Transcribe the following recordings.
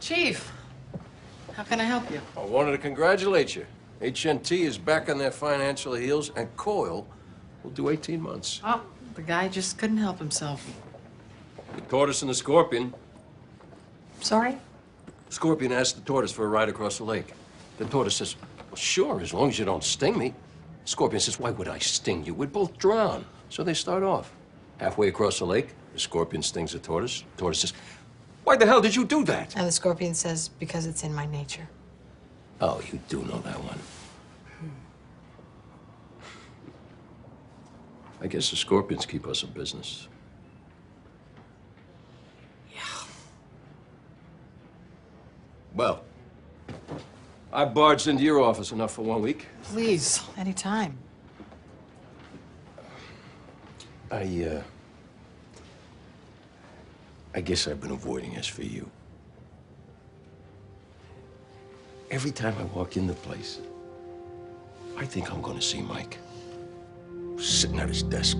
Chief, how can I help you? I wanted to congratulate you. HNT is back on their financial heels, and Coil will do 18 months. Oh, the guy just couldn't help himself. The tortoise and the scorpion. Sorry? Scorpion asked the tortoise for a ride across the lake. The tortoise says, well, sure, as long as you don't sting me. Scorpion says, why would I sting you? We'd both drown. So they start off. Halfway across the lake, the scorpion stings the tortoise. The tortoise says, why the hell did you do that? And the scorpion says, because it's in my nature. Oh, you do know that one. I guess the scorpions keep us in business. Yeah. Well, I barged into your office enough for one week. Please, anytime. I, uh. I guess I've been avoiding this for you. Every time I walk in the place, I think I'm gonna see Mike. Sitting at his desk.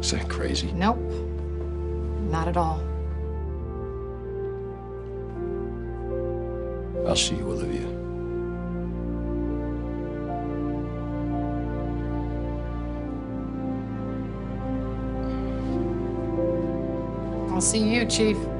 Is that crazy? Nope. Not at all. I'll see you, Olivia. I'll see you, Chief.